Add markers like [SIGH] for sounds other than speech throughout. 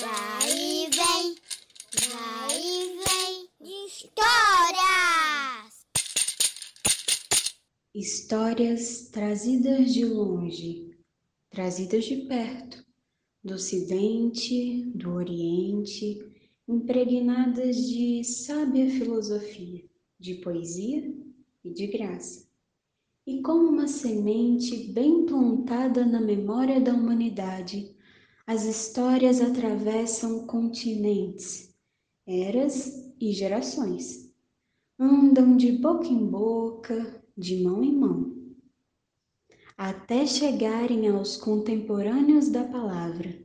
vai e vem, vai e vem. Histórias! Histórias trazidas de longe, trazidas de perto, do Ocidente, do Oriente, impregnadas de sábia filosofia, de poesia e de graça. E como uma semente bem plantada na memória da humanidade, as histórias atravessam continentes, eras e gerações. Andam de boca em boca, de mão em mão, até chegarem aos contemporâneos da palavra,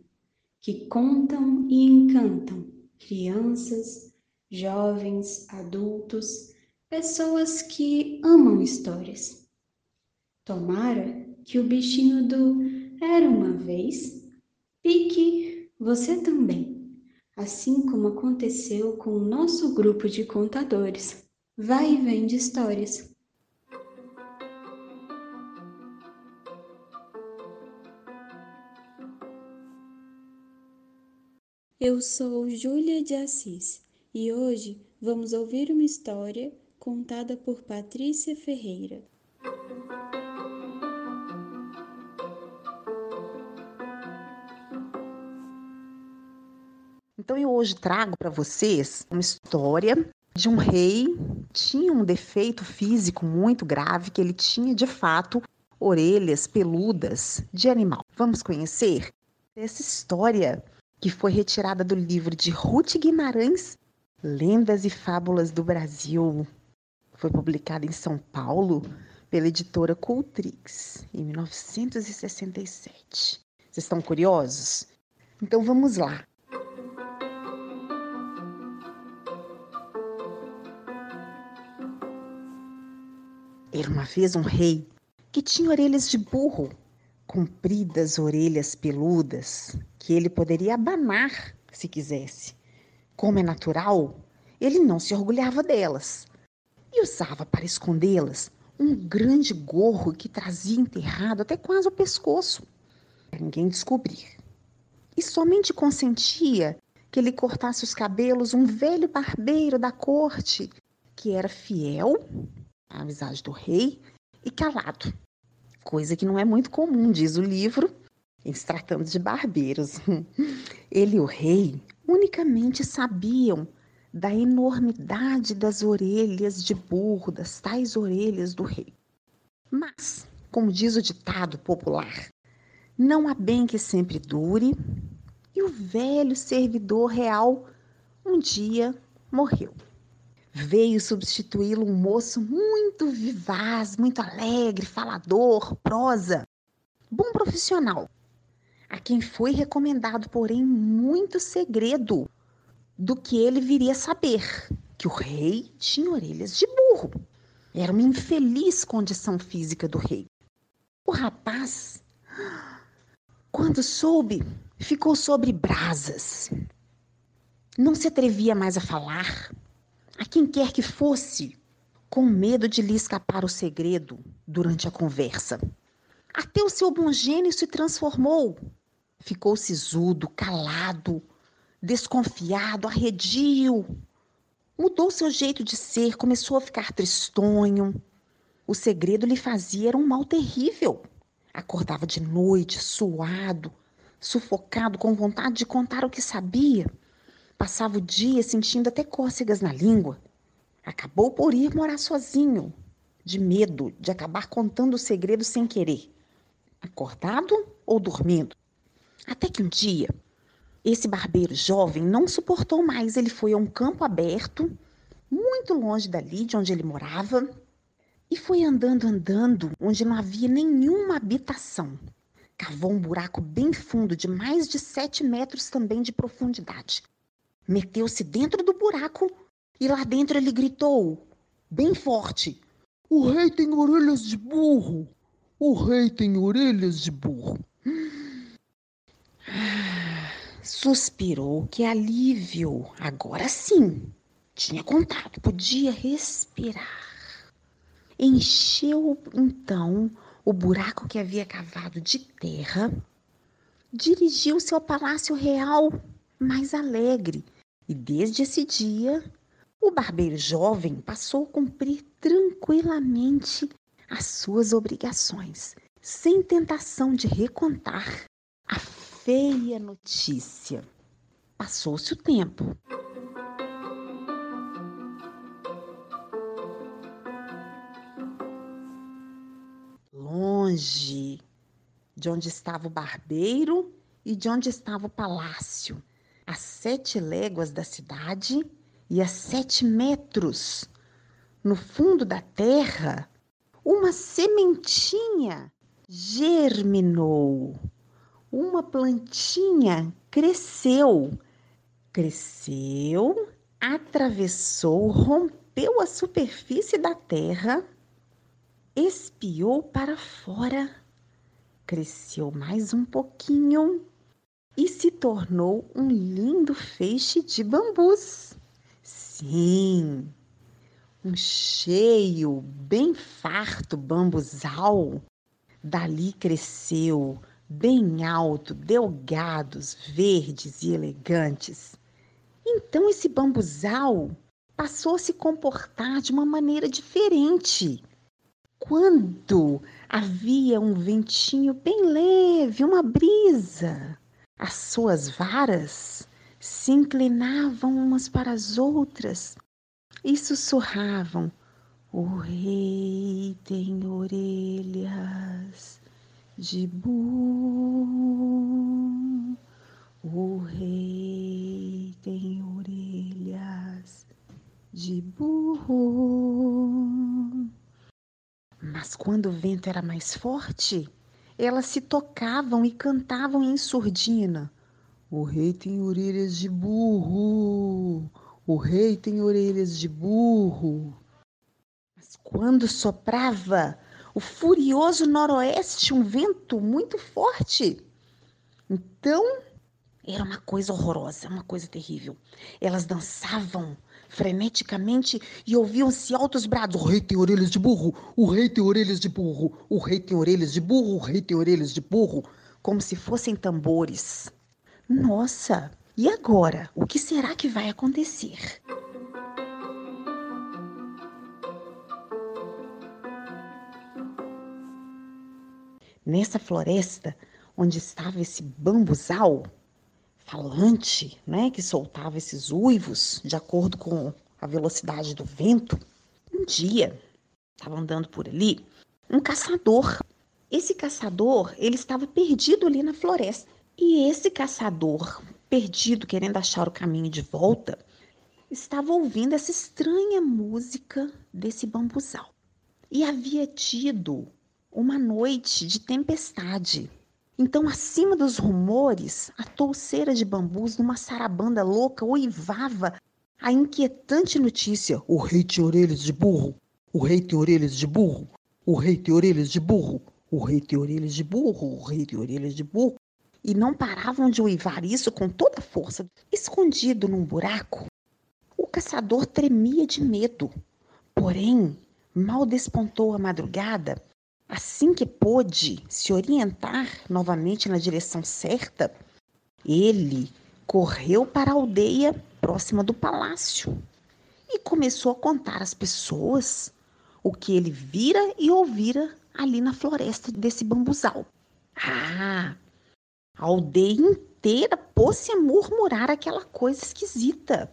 que contam e encantam crianças, jovens, adultos, pessoas que amam histórias. Tomara que o bichinho do era uma vez pique você também, assim como aconteceu com o nosso grupo de contadores. Vai e vem de histórias. Eu sou Júlia de Assis e hoje vamos ouvir uma história contada por Patrícia Ferreira. Então eu hoje trago para vocês uma história de um rei que tinha um defeito físico muito grave que ele tinha de fato orelhas peludas de animal. Vamos conhecer essa história que foi retirada do livro de Ruth Guimarães, Lendas e Fábulas do Brasil. Foi publicada em São Paulo pela editora Cultrix, em 1967. Vocês estão curiosos? Então vamos lá. Era uma vez um rei que tinha orelhas de burro compridas orelhas peludas que ele poderia abanar se quisesse. Como é natural, ele não se orgulhava delas e usava para escondê-las um grande gorro que trazia enterrado até quase o pescoço, para ninguém descobrir. E somente consentia que ele cortasse os cabelos um velho barbeiro da corte, que era fiel à amizade do rei e calado coisa que não é muito comum, diz o livro, em se tratando de barbeiros. [LAUGHS] Ele e o rei unicamente sabiam da enormidade das orelhas de burro, das tais orelhas do rei. Mas, como diz o ditado popular, não há bem que sempre dure, e o velho servidor real um dia morreu veio substituí-lo um moço muito vivaz, muito alegre, falador, prosa, bom profissional, a quem foi recomendado, porém, muito segredo do que ele viria saber, que o rei tinha orelhas de burro. Era uma infeliz condição física do rei. O rapaz, quando soube, ficou sobre brasas. Não se atrevia mais a falar, a quem quer que fosse, com medo de lhe escapar o segredo durante a conversa. Até o seu bom gênio se transformou. Ficou sisudo, calado, desconfiado, arredio. Mudou seu jeito de ser, começou a ficar tristonho. O segredo lhe fazia era um mal terrível. Acordava de noite, suado, sufocado, com vontade de contar o que sabia Passava o dia sentindo até cócegas na língua. Acabou por ir morar sozinho, de medo de acabar contando o segredo sem querer, acordado ou dormindo. Até que um dia, esse barbeiro jovem não suportou mais. Ele foi a um campo aberto, muito longe dali de onde ele morava, e foi andando, andando, onde não havia nenhuma habitação. Cavou um buraco bem fundo, de mais de sete metros também de profundidade. Meteu-se dentro do buraco e lá dentro ele gritou, bem forte: O rei tem orelhas de burro! O rei tem orelhas de burro! [SIGHS] Suspirou, que alívio! Agora sim! Tinha contado, podia respirar. Encheu então o buraco que havia cavado de terra, dirigiu-se ao palácio real mais alegre. E desde esse dia, o barbeiro jovem passou a cumprir tranquilamente as suas obrigações, sem tentação de recontar a feia notícia. Passou-se o tempo. Longe de onde estava o barbeiro e de onde estava o palácio, a sete léguas da cidade e a sete metros no fundo da terra, uma sementinha germinou, uma plantinha cresceu Cresceu, atravessou, rompeu a superfície da terra, espiou para fora, cresceu mais um pouquinho e se tornou um lindo feixe de bambus. Sim, um cheio, bem farto bambuzal. Dali cresceu, bem alto, delgados, verdes e elegantes. Então esse bambuzal passou a se comportar de uma maneira diferente. Quando havia um ventinho bem leve, uma brisa, as suas varas se inclinavam umas para as outras e sussurravam: O rei tem orelhas de burro. O rei tem orelhas de burro. Mas quando o vento era mais forte, elas se tocavam e cantavam em surdina. O rei tem orelhas de burro. O rei tem orelhas de burro. Mas quando soprava o furioso noroeste, um vento muito forte, então era uma coisa horrorosa, uma coisa terrível. Elas dançavam freneticamente e ouviam-se altos brados: O rei tem orelhas de burro, o rei tem orelhas de burro, o rei tem orelhas de burro, o rei tem orelhas de burro, como se fossem tambores. Nossa, e agora? O que será que vai acontecer? Nessa floresta onde estava esse bambuzal, falante, né, que soltava esses uivos de acordo com a velocidade do vento. Um dia, estava andando por ali, um caçador. Esse caçador, ele estava perdido ali na floresta. E esse caçador, perdido, querendo achar o caminho de volta, estava ouvindo essa estranha música desse bambuzal. E havia tido uma noite de tempestade. Então, acima dos rumores, a touceira de bambus numa sarabanda louca uivava a inquietante notícia: o rei tem orelhas de burro, o rei tem orelhas de burro, o rei tem orelhas de burro, o rei tem orelhas de burro, o rei tem orelhas de burro. E não paravam de uivar isso com toda a força. Escondido num buraco, o caçador tremia de medo. Porém, mal despontou a madrugada, Assim que pôde se orientar novamente na direção certa, ele correu para a aldeia próxima do palácio e começou a contar às pessoas o que ele vira e ouvira ali na floresta desse bambuzal. Ah, a aldeia inteira pôs-se a murmurar aquela coisa esquisita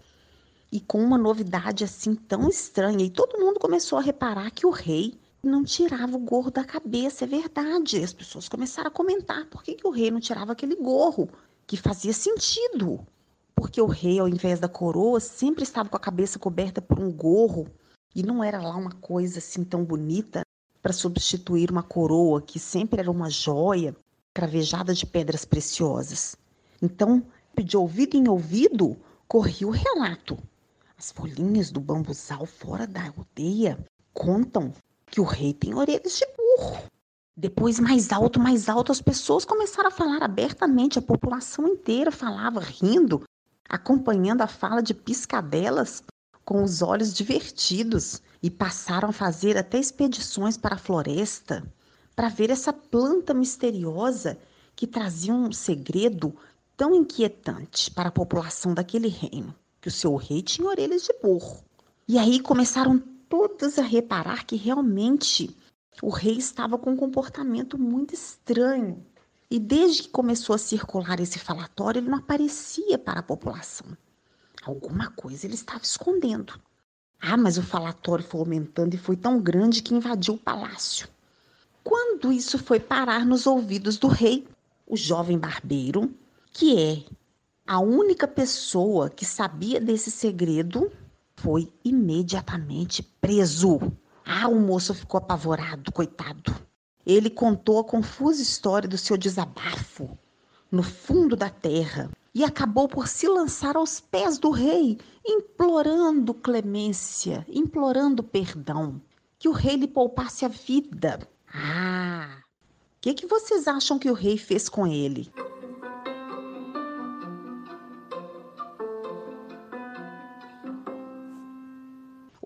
e com uma novidade assim tão estranha, e todo mundo começou a reparar que o rei não tirava o gorro da cabeça, é verdade. As pessoas começaram a comentar por que, que o rei não tirava aquele gorro, que fazia sentido. Porque o rei, ao invés da coroa, sempre estava com a cabeça coberta por um gorro e não era lá uma coisa assim tão bonita para substituir uma coroa que sempre era uma joia cravejada de pedras preciosas. Então, de ouvido em ouvido, corria o relato. As folhinhas do bambuzal fora da aldeia contam que o rei tem orelhas de burro. Depois, mais alto, mais alto, as pessoas começaram a falar abertamente, a população inteira falava rindo, acompanhando a fala de piscadelas com os olhos divertidos e passaram a fazer até expedições para a floresta para ver essa planta misteriosa que trazia um segredo tão inquietante para a população daquele reino que o seu rei tinha orelhas de burro. E aí começaram todas a reparar que realmente o rei estava com um comportamento muito estranho. E desde que começou a circular esse falatório, ele não aparecia para a população. Alguma coisa ele estava escondendo. Ah, mas o falatório foi aumentando e foi tão grande que invadiu o palácio. Quando isso foi parar nos ouvidos do rei, o jovem barbeiro, que é a única pessoa que sabia desse segredo, foi imediatamente preso. Ah, o moço ficou apavorado, coitado. Ele contou a confusa história do seu desabafo no fundo da terra e acabou por se lançar aos pés do rei, implorando clemência, implorando perdão, que o rei lhe poupasse a vida. Ah, o que, que vocês acham que o rei fez com ele?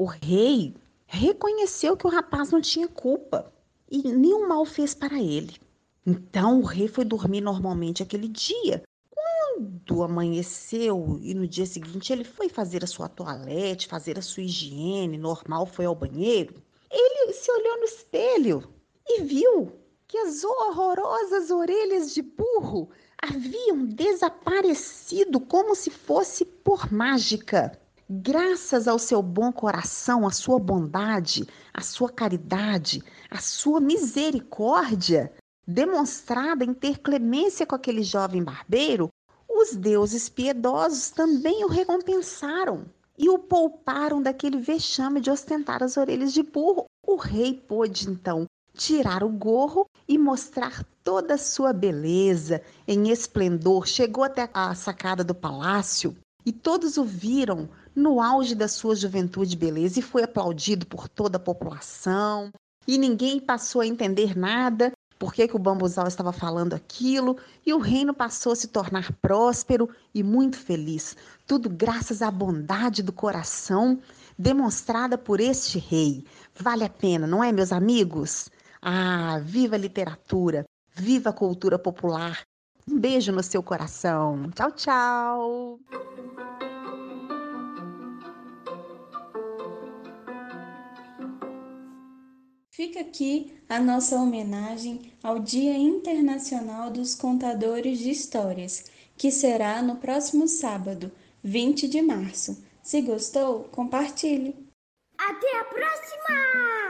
O rei reconheceu que o rapaz não tinha culpa e nenhum mal fez para ele. Então o rei foi dormir normalmente aquele dia. Quando amanheceu e no dia seguinte ele foi fazer a sua toalete, fazer a sua higiene normal, foi ao banheiro, ele se olhou no espelho e viu que as horrorosas orelhas de burro haviam desaparecido como se fosse por mágica. Graças ao seu bom coração, à sua bondade, à sua caridade, à sua misericórdia, demonstrada em ter clemência com aquele jovem barbeiro, os deuses piedosos também o recompensaram e o pouparam daquele vexame de ostentar as orelhas de burro. O rei pôde então tirar o gorro e mostrar toda a sua beleza em esplendor. Chegou até a sacada do palácio e todos o viram no auge da sua juventude e beleza e foi aplaudido por toda a população. E ninguém passou a entender nada, por que, o bambuzal estava falando aquilo, e o reino passou a se tornar próspero e muito feliz. Tudo graças à bondade do coração demonstrada por este rei. Vale a pena, não é, meus amigos? Ah, viva a literatura, viva a cultura popular. Um beijo no seu coração. Tchau, tchau. Fica aqui a nossa homenagem ao Dia Internacional dos Contadores de Histórias, que será no próximo sábado, 20 de março. Se gostou, compartilhe. Até a próxima!